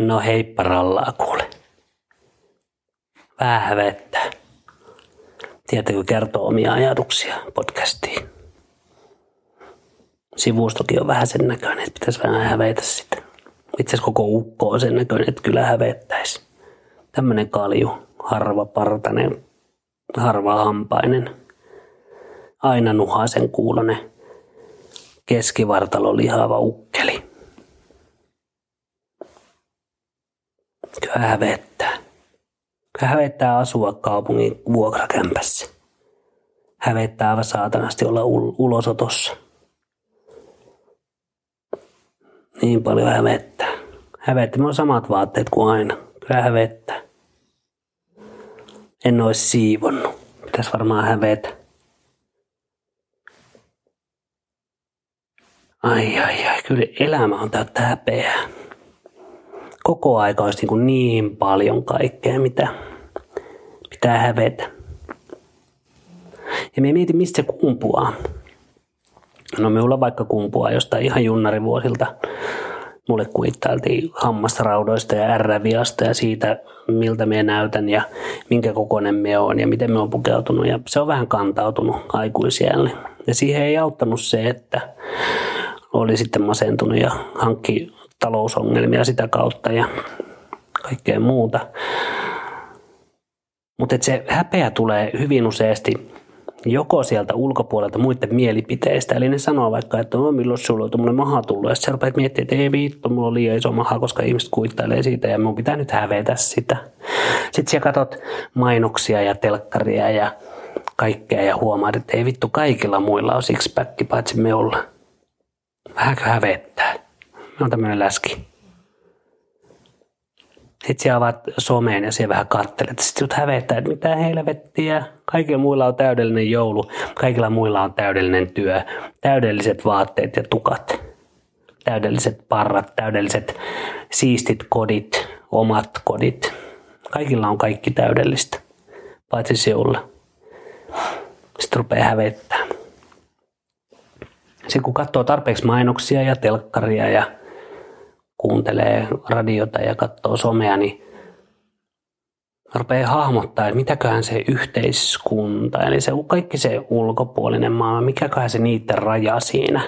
No heippa rallaa kuule. Vähän hävettää. Tietääkö kertoo omia ajatuksia podcastiin? Sivustokin on vähän sen näköinen, että pitäisi vähän hävetä sitä. Itse asiassa koko ukko on sen näköinen, että kyllä hävettäisi. Tämmönen kalju, harva partainen, harva hampainen, aina nuhasen kuulonen, keskivartalo lihava ukkeli. Kyllä hävettää. Kyllä hävettää asua kaupungin vuokrakämpässä. Hävettää aivan saatanasti olla ul- ulosotossa. Niin paljon hävettää. Hävettää. On samat vaatteet kuin aina. Kyllä hävettää. En olisi siivonnut. Pitäisi varmaan hävetä. Ai ai ai, kyllä elämä on täyttä häpeää koko aika olisi niin, niin paljon kaikkea, mitä pitää hävetä. Ja me mietin, mistä se kumpuaa. No minulla vaikka kumpuaa jostain ihan junnarivuosilta. Mulle kuittailtiin hammasraudoista ja ärräviasta ja siitä, miltä me näytän ja minkä kokoinen me on ja miten me on pukeutunut. Ja se on vähän kantautunut aikuisielle. Ja siihen ei auttanut se, että oli sitten masentunut ja hankki talousongelmia sitä kautta ja kaikkea muuta. Mutta se häpeä tulee hyvin useasti joko sieltä ulkopuolelta muiden mielipiteistä. Eli ne sanoo vaikka, että no milloin sulla on tuommoinen maha tullut. Ja sitten rupeat miettimään, että ei viitto, mulla on liian iso maha, koska ihmiset kuittailee siitä ja mun pitää nyt hävetä sitä. Sitten siellä katsot mainoksia ja telkkaria ja kaikkea ja huomaat, että ei vittu kaikilla muilla on sixpack, paitsi me olla. Vähänkö hävettää? On tämmöinen läski. Sitten siellä avaat someen ja siellä vähän kattelet. Sitten sut hävettää, että mitä helvettiä. Kaikilla muilla on täydellinen joulu. Kaikilla muilla on täydellinen työ. Täydelliset vaatteet ja tukat. Täydelliset parrat, täydelliset siistit kodit, omat kodit. Kaikilla on kaikki täydellistä. Paitsi sinulla. Sitten rupeaa hävettää. Sitten kun katsoo tarpeeksi mainoksia ja telkkaria ja kuuntelee radiota ja katsoo somea, niin rupeaa hahmottaa, että mitäköhän se yhteiskunta, eli se kaikki se ulkopuolinen maailma, mikäköhän se niiden raja siinä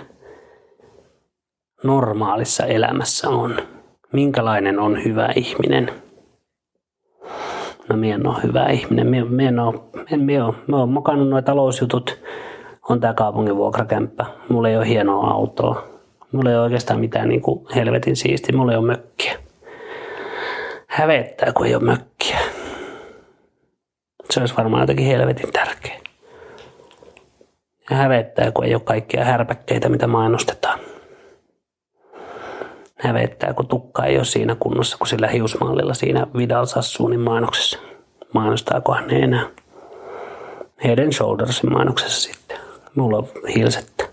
normaalissa elämässä on. Minkälainen on hyvä ihminen? No minä en ole hyvä ihminen. Minä, en ole, minä ole, minä olen mokannut nuo talousjutut. On tämä kaupungin vuokrakämppä. Mulla ei ole hienoa autoa. Mulla ei ole oikeastaan mitään niin kuin helvetin siisti. Mulla ei ole mökkiä. Hävettää, kun ei ole mökkiä. Se olisi varmaan jotenkin helvetin tärkeä. Ja hävettää, kun ei ole kaikkia härpäkkeitä, mitä mainostetaan. Hävettää, kun tukka ei ole siinä kunnossa kuin sillä hiusmallilla siinä Vidal Sassuunin mainoksessa. Mainostaakohan ne enää? Head Shouldersin mainoksessa sitten. Mulla on hilsettä.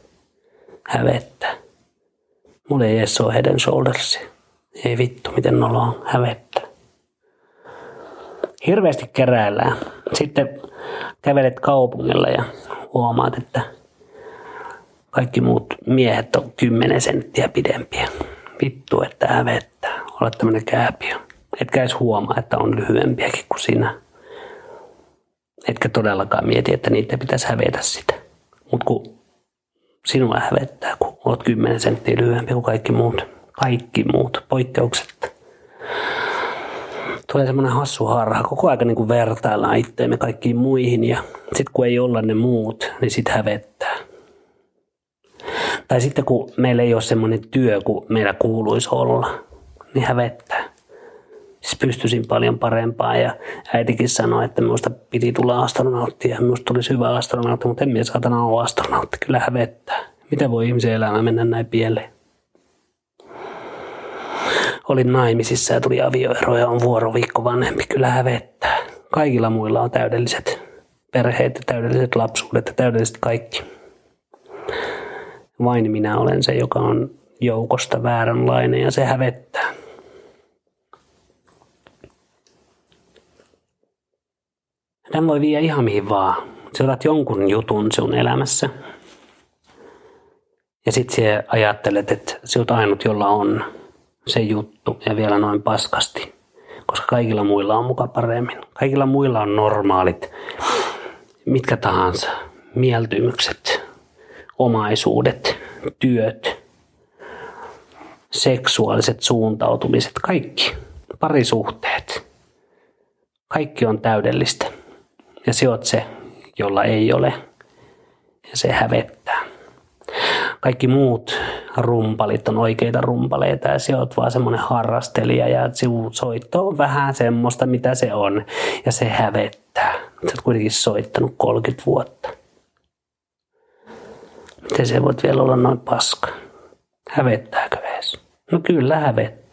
Hävettää. Mulla ei edes ole head and. Ei vittu, miten nolo on hävettä. Hirveästi keräillään. Sitten kävelet kaupungilla ja huomaat, että kaikki muut miehet on 10 senttiä pidempiä. Vittu, että hävettää. Olet tämmönen kääpiö. Etkä edes huomaa, että on lyhyempiäkin kuin sinä. Etkä todellakaan mieti, että niitä pitäisi hävetä sitä. Mutta kun sinua hävettää, kun olet 10 senttiä lyhyempi kuin kaikki muut. Kaikki muut, poikkeukset. Tulee semmoinen hassu harha. Koko ajan niin vertaillaan itteemme kaikkiin muihin ja sitten kun ei olla ne muut, niin sitten hävettää. Tai sitten kun meillä ei ole semmoinen työ kuin meillä kuuluisi olla, niin hävettää. Pystyisin paljon parempaa ja äitikin sanoi, että minusta piti tulla astronautti ja minusta tulisi hyvä astronautti, mutta en minä saatana ole astronautti. Kyllä hävettää. Miten voi ihmisen elämä mennä näin pieleen? Olin naimisissa ja tuli avioero ja on vuoroviikko vanhempi. Kyllä hävettää. Kaikilla muilla on täydelliset perheet ja täydelliset lapsuudet ja täydelliset kaikki. Vain minä olen se, joka on joukosta vääränlainen ja se hävettää. Tämän voi viedä ihan mihin vaan. Sä otat jonkun jutun sun elämässä. Ja sit sä ajattelet, että sä oot ainut, jolla on. se juttu ja vielä noin paskasti, koska kaikilla muilla on muka paremmin. Kaikilla muilla on normaalit, mitkä tahansa, mieltymykset, omaisuudet, työt, seksuaaliset suuntautumiset, kaikki, parisuhteet. Kaikki on täydellistä. Ja se on se, jolla ei ole. Ja se hävettää. Kaikki muut rumpalit on oikeita rumpaleita ja se on vaan semmoinen harrastelija ja soitto on vähän semmoista, mitä se on. Ja se hävettää. Sä oot kuitenkin soittanut 30 vuotta. Miten se voit vielä olla noin paska? Hävettääkö edes? No kyllä hävettää.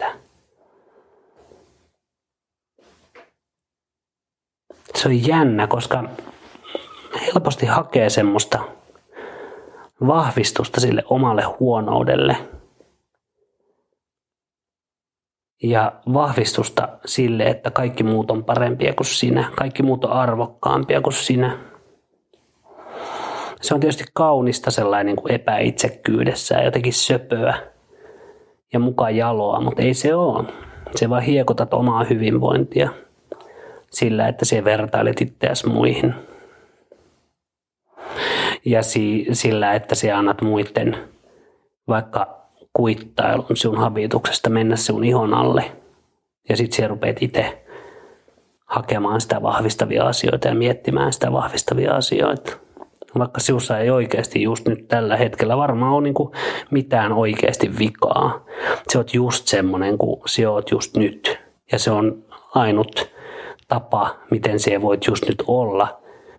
Se on jännä, koska helposti hakee semmoista vahvistusta sille omalle huonoudelle ja vahvistusta sille, että kaikki muut on parempia kuin sinä, kaikki muut on arvokkaampia kuin sinä. Se on tietysti kaunista sellainen niin kuin epäitsekkyydessä ja jotenkin söpöä ja mukaan jaloa, mutta ei se ole. Se vaan hiekotat omaa hyvinvointia sillä, että se vertailet itseäsi muihin – ja si, sillä, että sä annat muiden vaikka kuittailun sun habituksesta mennä sun ihon alle. Ja sitten sä rupeat itse hakemaan sitä vahvistavia asioita ja miettimään sitä vahvistavia asioita. Vaikka sinussa ei oikeasti just nyt tällä hetkellä varmaan ole niinku mitään oikeasti vikaa. Se on just semmoinen kuin se oot just nyt. Ja se on ainut tapa, miten se voit just nyt olla –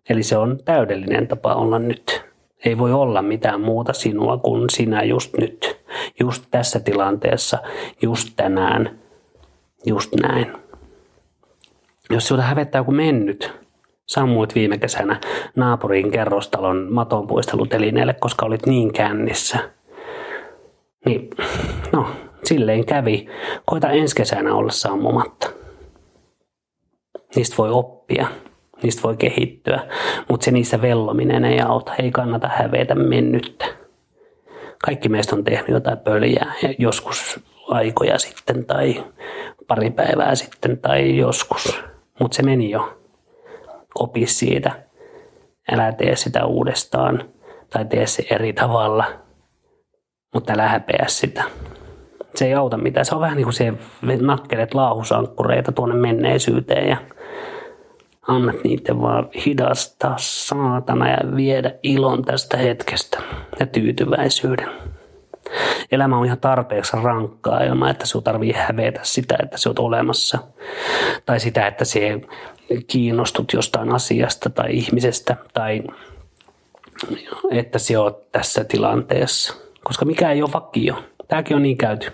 Eli se on täydellinen tapa olla nyt. Ei voi olla mitään muuta sinua kuin sinä just nyt, just tässä tilanteessa, just tänään, just näin. Jos sinulta hävettää joku mennyt, sammuit viime kesänä naapurin kerrostalon matonpuistelutelineelle, koska olit niin kännissä. Niin, no, silleen kävi. Koita ensi kesänä olla sammumatta. Niistä voi oppia niistä voi kehittyä, mutta se niissä vellominen ei auta, ei kannata hävetä mennyttä. Kaikki meistä on tehnyt jotain pöljää, joskus aikoja sitten tai pari päivää sitten tai joskus, mutta se meni jo. Opi siitä, älä tee sitä uudestaan tai tee se eri tavalla, mutta älä häpeä sitä. Se ei auta mitään. Se on vähän niin kuin se nakkelet laahusankkureita tuonne menneisyyteen ja annat niiden vaan hidastaa saatana ja viedä ilon tästä hetkestä ja tyytyväisyyden. Elämä on ihan tarpeeksi rankkaa ilman, että sinun tarvii hävetä sitä, että sinä olet olemassa. Tai sitä, että sinä kiinnostut jostain asiasta tai ihmisestä tai että sinä olet tässä tilanteessa. Koska mikä ei ole vakio. Tämäkin on niin käyty.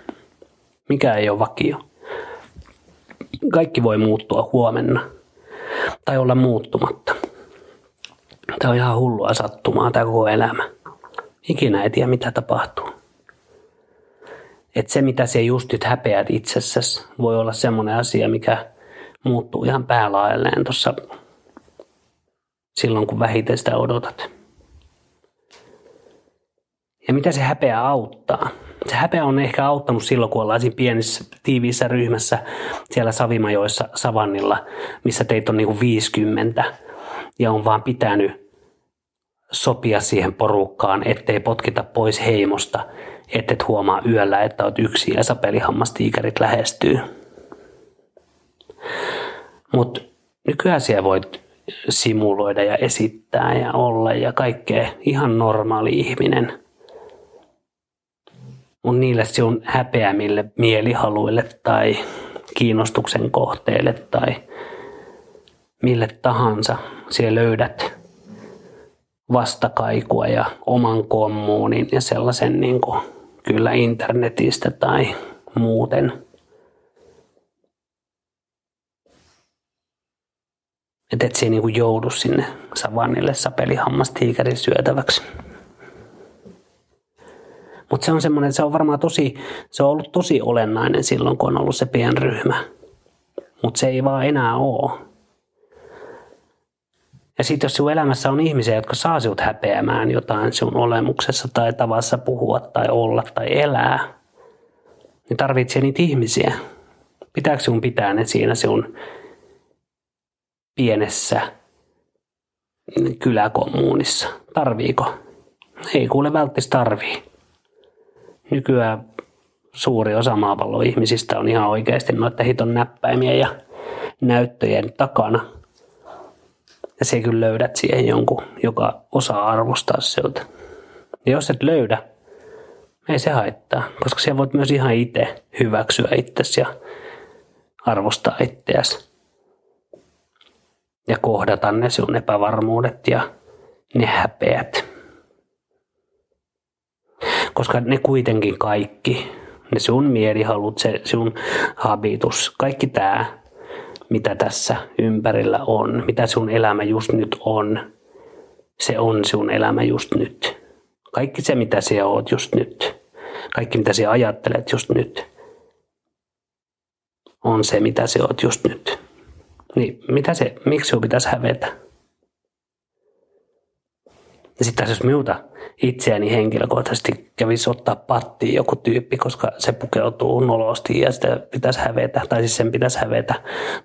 Mikä ei ole vakio. Kaikki voi muuttua huomenna tai olla muuttumatta. Tämä on ihan hullua sattumaa tämä koko elämä. Ikinä ei tiedä mitä tapahtuu. Et se mitä se just nyt häpeät itsessäsi voi olla semmoinen asia, mikä muuttuu ihan päälaelleen tuossa silloin kun vähiten sitä odotat. Ja mitä se häpeä auttaa? Se häpeä on ehkä auttanut silloin, kun ollaan siinä pienissä tiiviissä ryhmässä siellä Savimajoissa Savannilla, missä teitä on niin kuin 50 ja on vaan pitänyt sopia siihen porukkaan, ettei potkita pois heimosta, ettet huomaa yöllä, että oot yksi ja sapelihammastiikerit lähestyy. Mutta nykyään siellä voit simuloida ja esittää ja olla ja kaikkea ihan normaali ihminen – mutta niille sinun häpeämille mielihaluille tai kiinnostuksen kohteille tai mille tahansa siellä löydät vastakaikua ja oman kommuunin ja sellaisen niin kuin, kyllä internetistä tai muuten. Että et se ei niin joudu sinne savannille sapelihammastiikerin syötäväksi. Mutta se on semmoinen, se on varmaan tosi, se on ollut tosi olennainen silloin, kun on ollut se pienryhmä. Mutta se ei vaan enää ole. Ja sitten jos sinun elämässä on ihmisiä, jotka saa sinut häpeämään jotain sinun olemuksessa tai tavassa puhua tai olla tai elää, niin tarvitsee niitä ihmisiä. Pitääkö sinun pitää ne siinä sinun pienessä kyläkommuunissa? Tarviiko? Ei kuule välttis tarvii. Nykyään suuri osa maapallon ihmisistä on ihan oikeasti noita hiton näppäimiä ja näyttöjen takana. Ja se kyllä löydät siihen jonkun, joka osaa arvostaa siltä. Ja jos et löydä, ei se haittaa, koska siellä voit myös ihan itse hyväksyä itsesi ja arvostaa itseäsi. Ja kohdata ne sun epävarmuudet ja ne häpeät. Koska ne kuitenkin kaikki, ne sun mielihalut, se sun habitus, kaikki tämä, mitä tässä ympärillä on, mitä sun elämä just nyt on, se on sun elämä just nyt. Kaikki se, mitä sinä oot just nyt, kaikki mitä sinä ajattelet just nyt, on se, mitä sinä oot just nyt. Niin mitä se, miksi sinun pitäisi hävetä? Ja sitten jos minulta itseäni henkilökohtaisesti kävisi ottaa pattiin joku tyyppi, koska se pukeutuu nolosti ja sitä pitäisi hävetä, tai siis sen pitäisi hävetä,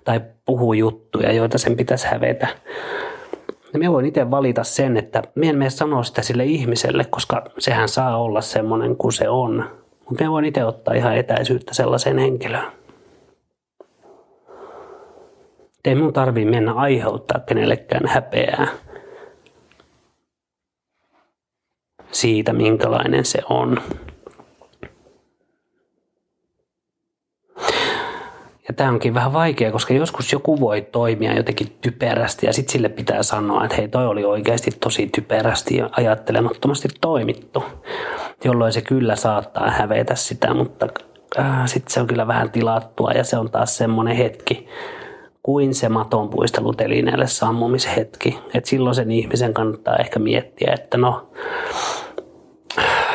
tai puhuu juttuja, joita sen pitäisi hävetä, niin minä voin itse valita sen, että minä en mene sanoa sitä sille ihmiselle, koska sehän saa olla semmoinen kuin se on. Mutta minä voin itse ottaa ihan etäisyyttä sellaiseen henkilöön. Ei minun tarvii mennä aiheuttaa kenellekään häpeää siitä, minkälainen se on. Ja tämä onkin vähän vaikea, koska joskus joku voi toimia jotenkin typerästi ja sitten sille pitää sanoa, että hei toi oli oikeasti tosi typerästi ja ajattelemattomasti toimittu, jolloin se kyllä saattaa hävetä sitä, mutta äh, sitten se on kyllä vähän tilattua ja se on taas semmoinen hetki, kuin se matonpuistelutelineelle sammumishetki. Et silloin sen ihmisen kannattaa ehkä miettiä, että no,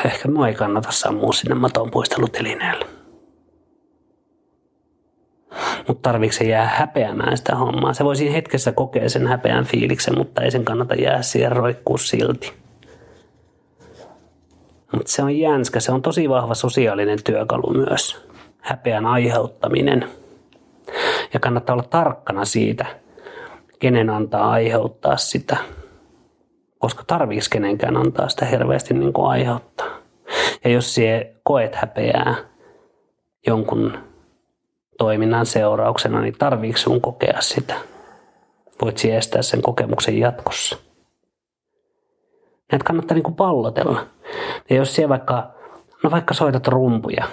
ehkä mua ei kannata sammua sinne matonpuistelutelineelle. Mutta tarviiko se jää häpeämään sitä hommaa? Se voisi hetkessä kokea sen häpeän fiiliksen, mutta ei sen kannata jää siihen roikkuu silti. Mutta se on jänskä, se on tosi vahva sosiaalinen työkalu myös. Häpeän aiheuttaminen – ja kannattaa olla tarkkana siitä, kenen antaa aiheuttaa sitä. Koska tarviiko kenenkään antaa sitä hirveästi niin kuin aiheuttaa. Ja jos sie koet häpeää jonkun toiminnan seurauksena, niin tarviiko sun kokea sitä? Voit estää sen kokemuksen jatkossa. Näitä kannattaa niin kuin pallotella. Ja jos siellä vaikka, no vaikka soitat rumpuja,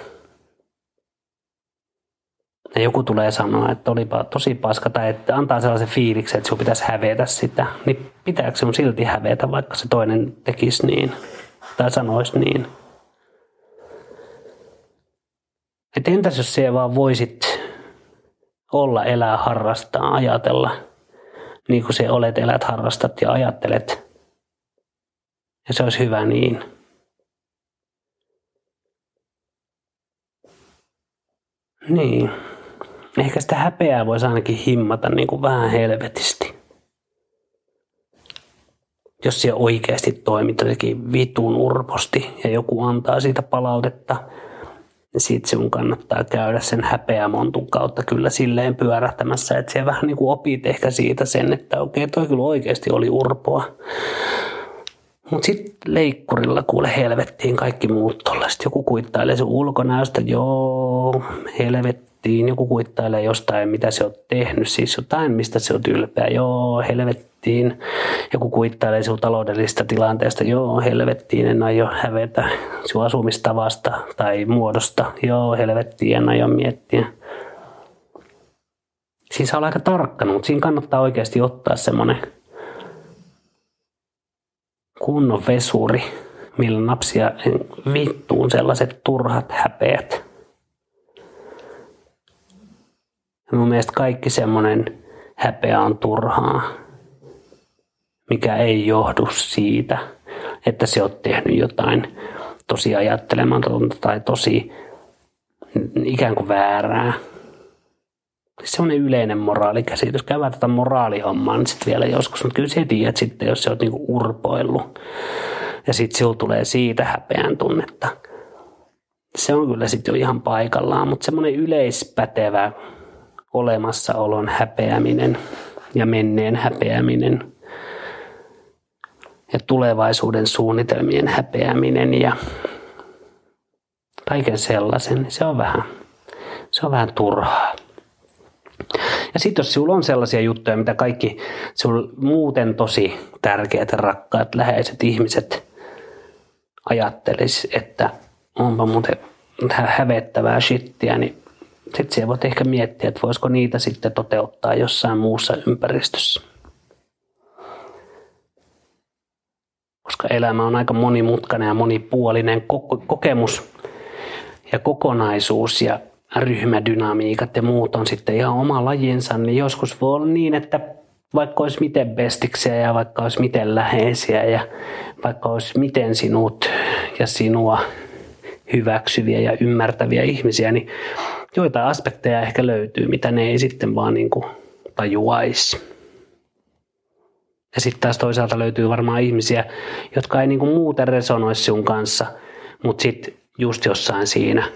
ja joku tulee sanoa, että olipa tosi paska tai että antaa sellaisen fiiliksen, että sinun pitäisi hävetä sitä, niin pitääkö sinun silti hävetä, vaikka se toinen tekisi niin tai sanoisi niin? Et entäs jos se vaan voisit olla, elää, harrastaa, ajatella niin kuin se olet, elät, harrastat ja ajattelet. Ja se olisi hyvä niin. Niin ehkä sitä häpeää voisi ainakin himmata niin kuin vähän helvetisti. Jos siellä oikeasti toimit jotenkin vitun urposti ja joku antaa siitä palautetta, niin siitä sinun kannattaa käydä sen häpeämontun kautta kyllä silleen pyörähtämässä, että siellä vähän niin kuin opit ehkä siitä sen, että okei, toi kyllä oikeasti oli urpoa. Mutta sitten leikkurilla kuule helvettiin kaikki muut tollaiset. Joku kuittailee sun ulkonäöstä, joo, helvetti helvettiin, joku kuittailee jostain, mitä se on tehnyt, siis jotain, mistä se on ylpeä, joo, helvettiin. Joku kuittailee sinun taloudellisesta tilanteesta, joo, helvettiin, en aio hävetä sinun asumistavasta tai muodosta, joo, helvettiin, en aio miettiä. Siis on aika tarkkana, mutta siinä kannattaa oikeasti ottaa semmoinen kunnon vesuri, millä napsia vittuun sellaiset turhat häpeät. Mun mielestä kaikki semmoinen häpeä on turhaa, mikä ei johdu siitä, että se on tehnyt jotain tosi ajattelematonta tai tosi ikään kuin väärää. Semmoinen yleinen moraalikäsitys. Käydään tätä moraalihommaa nyt sitten vielä joskus, mutta kyllä sä tiedät sitten, jos sä oot niinku urpoillut ja sitten sinulla tulee siitä häpeän tunnetta, se on kyllä sitten jo ihan paikallaan, mutta semmoinen yleispätevä olemassaolon häpeäminen ja menneen häpeäminen ja tulevaisuuden suunnitelmien häpeäminen ja kaiken sellaisen, niin se on vähän, se on vähän turhaa. Ja sitten jos sinulla on sellaisia juttuja, mitä kaikki sinulla muuten tosi tärkeät rakkaat läheiset ihmiset ajattelis, että onpa muuten hävettävää shittiä, niin sitten siellä voit ehkä miettiä, että voisiko niitä sitten toteuttaa jossain muussa ympäristössä. Koska elämä on aika monimutkainen ja monipuolinen kokemus ja kokonaisuus ja ryhmädynamiikat ja muut on sitten ihan oma lajinsa, niin joskus voi olla niin, että vaikka olisi miten bestiksiä ja vaikka olisi miten läheisiä ja vaikka olisi miten sinut ja sinua hyväksyviä ja ymmärtäviä ihmisiä, niin joitain aspekteja ehkä löytyy, mitä ne ei sitten vaan niin kuin tajuaisi. Ja sitten taas toisaalta löytyy varmaan ihmisiä, jotka ei niin kuin muuten resonoisi sun kanssa, mutta sitten just jossain siinä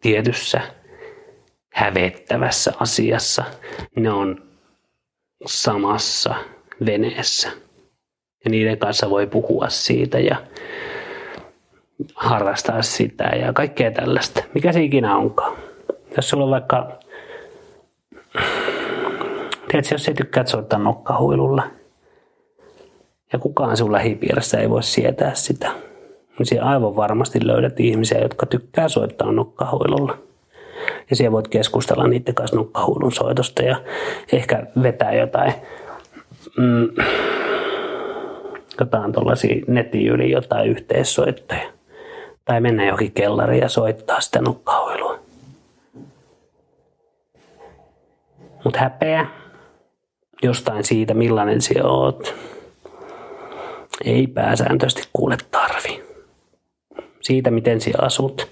tietyssä hävettävässä asiassa ne on samassa veneessä. Ja niiden kanssa voi puhua siitä ja harrastaa sitä ja kaikkea tällaista. Mikä se ikinä onkaan. Jos sulla on vaikka, tiedätkö, jos ei tykkää soittaa nokkahuilulla ja kukaan sun lähipiirissä ei voi sietää sitä, niin siellä aivan varmasti löydät ihmisiä, jotka tykkää soittaa nokkahuilulla. Ja siellä voit keskustella niiden kanssa nokkahuilun soitosta ja ehkä vetää jotain, mm, jotain tuollaisia netin yli jotain yhteissoittoja. Tai mennä johonkin kellariin ja soittaa sitä nokkahuilua. Mutta häpeä jostain siitä, millainen sinä oot, ei pääsääntöisesti kuule tarvi. Siitä, miten sinä asut,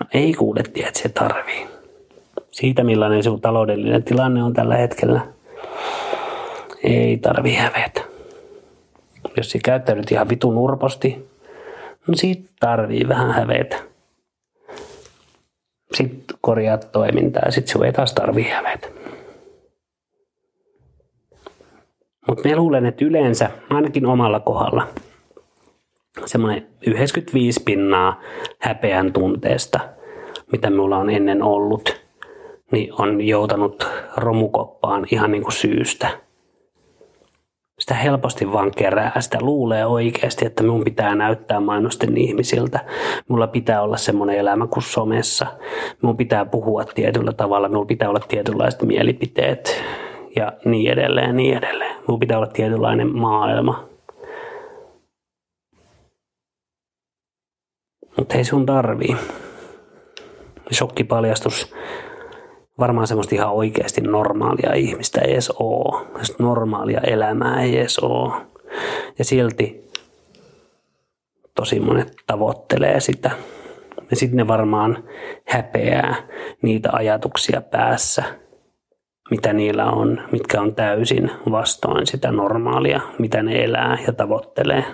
no ei kuule tiedä, että se tarvii. Siitä, millainen sinun taloudellinen tilanne on tällä hetkellä, ei tarvi hävetä. Jos sinä käyttäydyt ihan vitun urposti, No siitä tarvii vähän hävetä. Sitten korjaat toimintaa ja sitten sinun ei taas tarvii hävetä. Mutta me luulen, että yleensä, ainakin omalla kohdalla, semmoinen 95 pinnaa häpeän tunteesta, mitä minulla on ennen ollut, niin on joutanut romukoppaan ihan niin kuin syystä – sitä helposti vaan kerää. Sitä luulee oikeasti, että minun pitää näyttää mainosten ihmisiltä. Mulla pitää olla semmoinen elämä kuin somessa. Minun pitää puhua tietyllä tavalla. Minulla pitää olla tietynlaiset mielipiteet ja niin edelleen, niin edelleen. Minulla pitää olla tietynlainen maailma. Mutta ei sun tarvii. Shokkipaljastus varmaan semmoista ihan oikeasti normaalia ihmistä ei edes ole. Normaalia elämää ei edes ole. Ja silti tosi monet tavoittelee sitä. Ja sitten ne varmaan häpeää niitä ajatuksia päässä, mitä niillä on, mitkä on täysin vastoin sitä normaalia, mitä ne elää ja tavoittelee.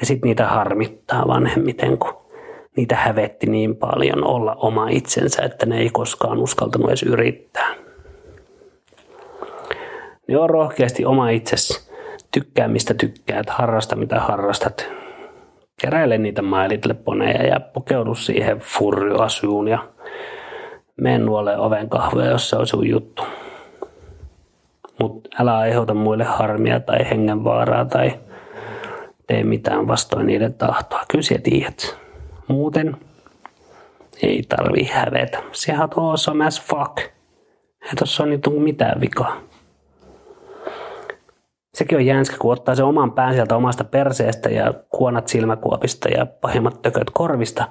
Ja sitten niitä harmittaa vanhemmiten, kun niitä hävetti niin paljon olla oma itsensä, että ne ei koskaan uskaltanut edes yrittää. Ne on rohkeasti oma itsesi. Tykkää mistä tykkäät, harrasta mitä harrastat. Keräile niitä mailitleponeja ja pukeudu siihen furryoasuun ja mene nuolle oven kahvoja, jos se on sun juttu. Mutta älä aiheuta muille harmia tai hengenvaaraa tai tee mitään vastoin niiden tahtoa. Kyllä tiedät. Muuten ei tarvi hävetä. Sehän on awesome as fuck. Ei tossa ole niin mitään vikaa. Sekin on jänskä, kun ottaa se oman pään sieltä omasta perseestä ja kuonat silmäkuopista ja pahimmat tököt korvista,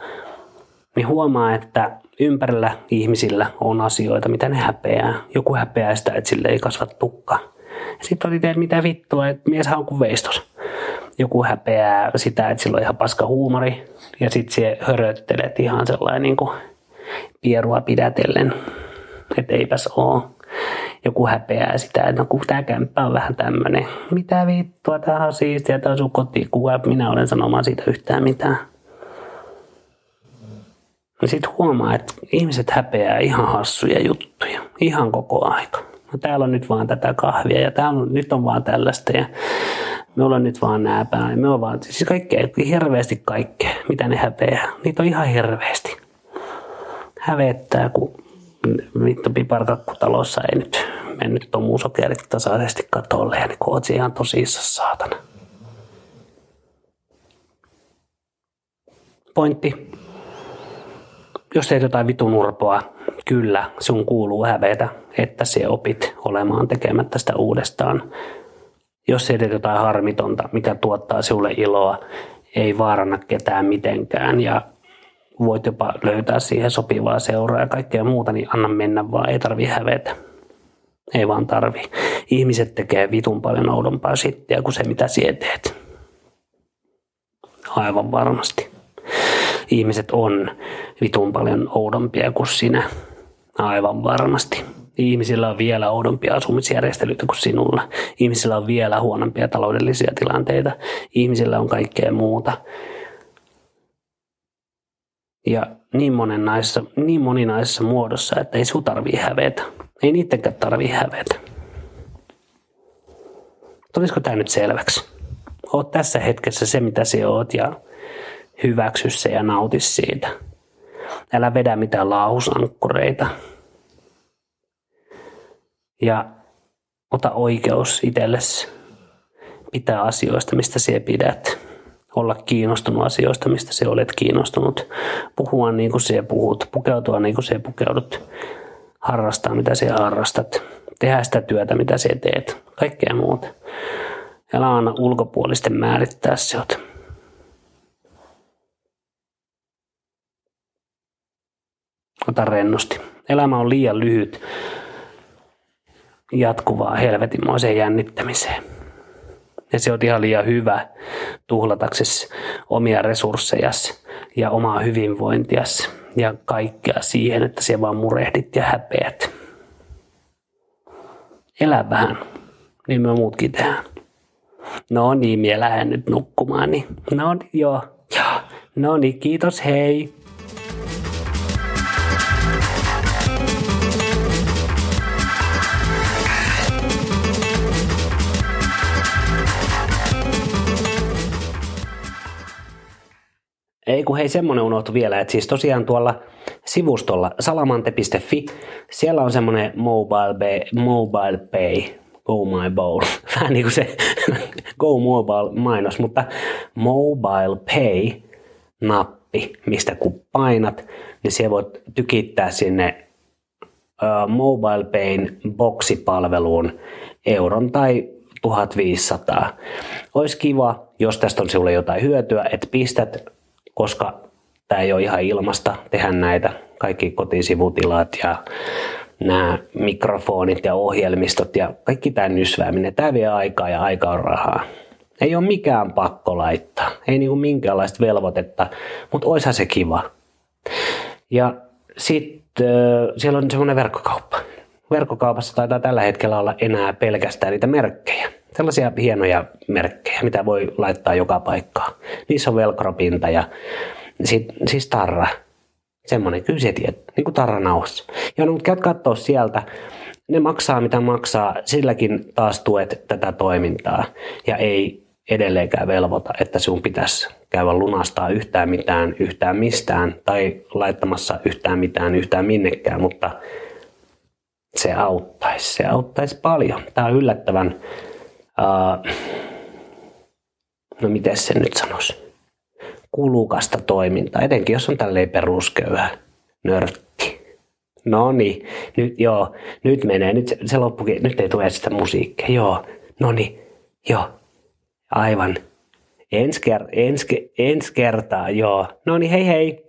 niin huomaa, että ympärillä ihmisillä on asioita, mitä ne häpeää. Joku häpeää sitä, että sille ei kasva tukka. Sitten oli teet mitä vittua, että mieshän on kuin veistos. Joku häpeää sitä, että sillä on ihan paska huumori. Ja sitten se höröttelet ihan sellainen niin kuin pierua pidätellen, että eipäs oo. Joku häpeää sitä, että no kun tämä kämppä on vähän tämmöinen. Mitä vittua, tämä on siistiä, tämä on sun kotikuva, minä olen sanomaan siitä yhtään mitään. Niin sitten huomaa, että ihmiset häpeää ihan hassuja juttuja, ihan koko aika. No täällä on nyt vaan tätä kahvia ja täällä on, nyt on vaan tällaista ja me ollaan nyt vaan nää päällä. Me ollaan vaan, siis kaikkea, hirveästi kaikkea, mitä ne häpeää. Niitä on ihan hirveästi. Hävettää, kun vittu piparkakkutalossa ei nyt mennyt tomusokerit tasaisesti katolle ja niin kootsi ihan tosissaan saatana. Pointti. Jos teet jotain vitun urpoa, kyllä sun kuuluu hävetä, että se opit olemaan tekemättä sitä uudestaan. Jos teet jotain harmitonta, mikä tuottaa sinulle iloa, ei vaaranna ketään mitenkään ja voit jopa löytää siihen sopivaa seuraa ja kaikkea muuta, niin anna mennä vaan, ei tarvi hävetä. Ei vaan tarvi. Ihmiset tekee vitun paljon oudompaa shittiä kuin se, mitä sinä teet. Aivan varmasti. Ihmiset on vitun paljon oudompia kuin sinä. Aivan varmasti. Ihmisillä on vielä oudompia asumisjärjestelyitä kuin sinulla. Ihmisillä on vielä huonompia taloudellisia tilanteita. Ihmisillä on kaikkea muuta. Ja niin, moninaisessa, niin moninaisessa muodossa, että ei sinun tarvii hävetä. Ei niittenkään tarvii hävetä. Tulisiko tämä nyt selväksi? Oot tässä hetkessä se, mitä sinä oot ja hyväksy se ja nauti siitä. Älä vedä mitään lausankkureita. Ja ota oikeus itsellesi pitää asioista, mistä sinä pidät. Olla kiinnostunut asioista, mistä sinä olet kiinnostunut. Puhua niin kuin sinä puhut. Pukeutua niin kuin sinä pukeudut. Harrastaa mitä sinä harrastat. Tehdä sitä työtä, mitä sinä teet. Kaikkea muuta. Älä anna ulkopuolisten määrittää sinut. Ota rennosti. Elämä on liian lyhyt jatkuvaa helvetimoiseen jännittämiseen. Ja se on ihan liian hyvä tuhlataksesi omia resurssejasi ja omaa hyvinvointiasi ja kaikkea siihen, että se vaan murehdit ja häpeät. Elä vähän, niin me muutkin tehdään. No niin, minä lähden nyt nukkumaan. Niin. No joo, joo. No niin, kiitos, hei. Ei kun hei semmonen unohtu vielä, että siis tosiaan tuolla sivustolla salamante.fi, siellä on semmonen mobile, pay, mobile pay, go my bowl, vähän niin kuin se go mobile mainos, mutta mobile pay nappi, mistä kun painat, niin siellä voit tykittää sinne uh, mobile payn boksipalveluun euron tai 1500. Olisi kiva, jos tästä on sinulle jotain hyötyä, että pistät koska tämä ei ole ihan ilmasta tehdä näitä kaikki kotisivutilat ja nämä mikrofonit ja ohjelmistot ja kaikki tämä nysvääminen. Tämä vie aikaa ja aika on rahaa. Ei ole mikään pakko laittaa, ei niinku minkäänlaista velvoitetta, mutta oishan se kiva. Ja sitten siellä on semmoinen verkkokauppa. Verkkokaupassa taitaa tällä hetkellä olla enää pelkästään niitä merkkejä. Sellaisia hienoja merkkejä, mitä voi laittaa joka paikkaan. Niissä on velcropinta ja sit, siis tarra. Semmoinen, kyllä se tiedät, niin kuin tarranauhassa. Ja no, mutta katsoa sieltä, ne maksaa mitä maksaa, silläkin taas tuet tätä toimintaa. Ja ei edelleenkään velvoita, että sinun pitäisi käydä lunastaa yhtään mitään, yhtään mistään tai laittamassa yhtään mitään, yhtään minnekään, mutta se auttaisi, se auttaisi paljon. Tämä on yllättävän uh, no miten se nyt sanoisi, kulukasta toimintaa, etenkin jos on tälleen perusköyhä nörtti. No niin, nyt joo, nyt menee, nyt se, se loppukin, nyt ei tule sitä musiikkia, joo, no niin, joo, aivan. Ensi, ker- ensi, ensi kertaa, joo. No niin, hei hei.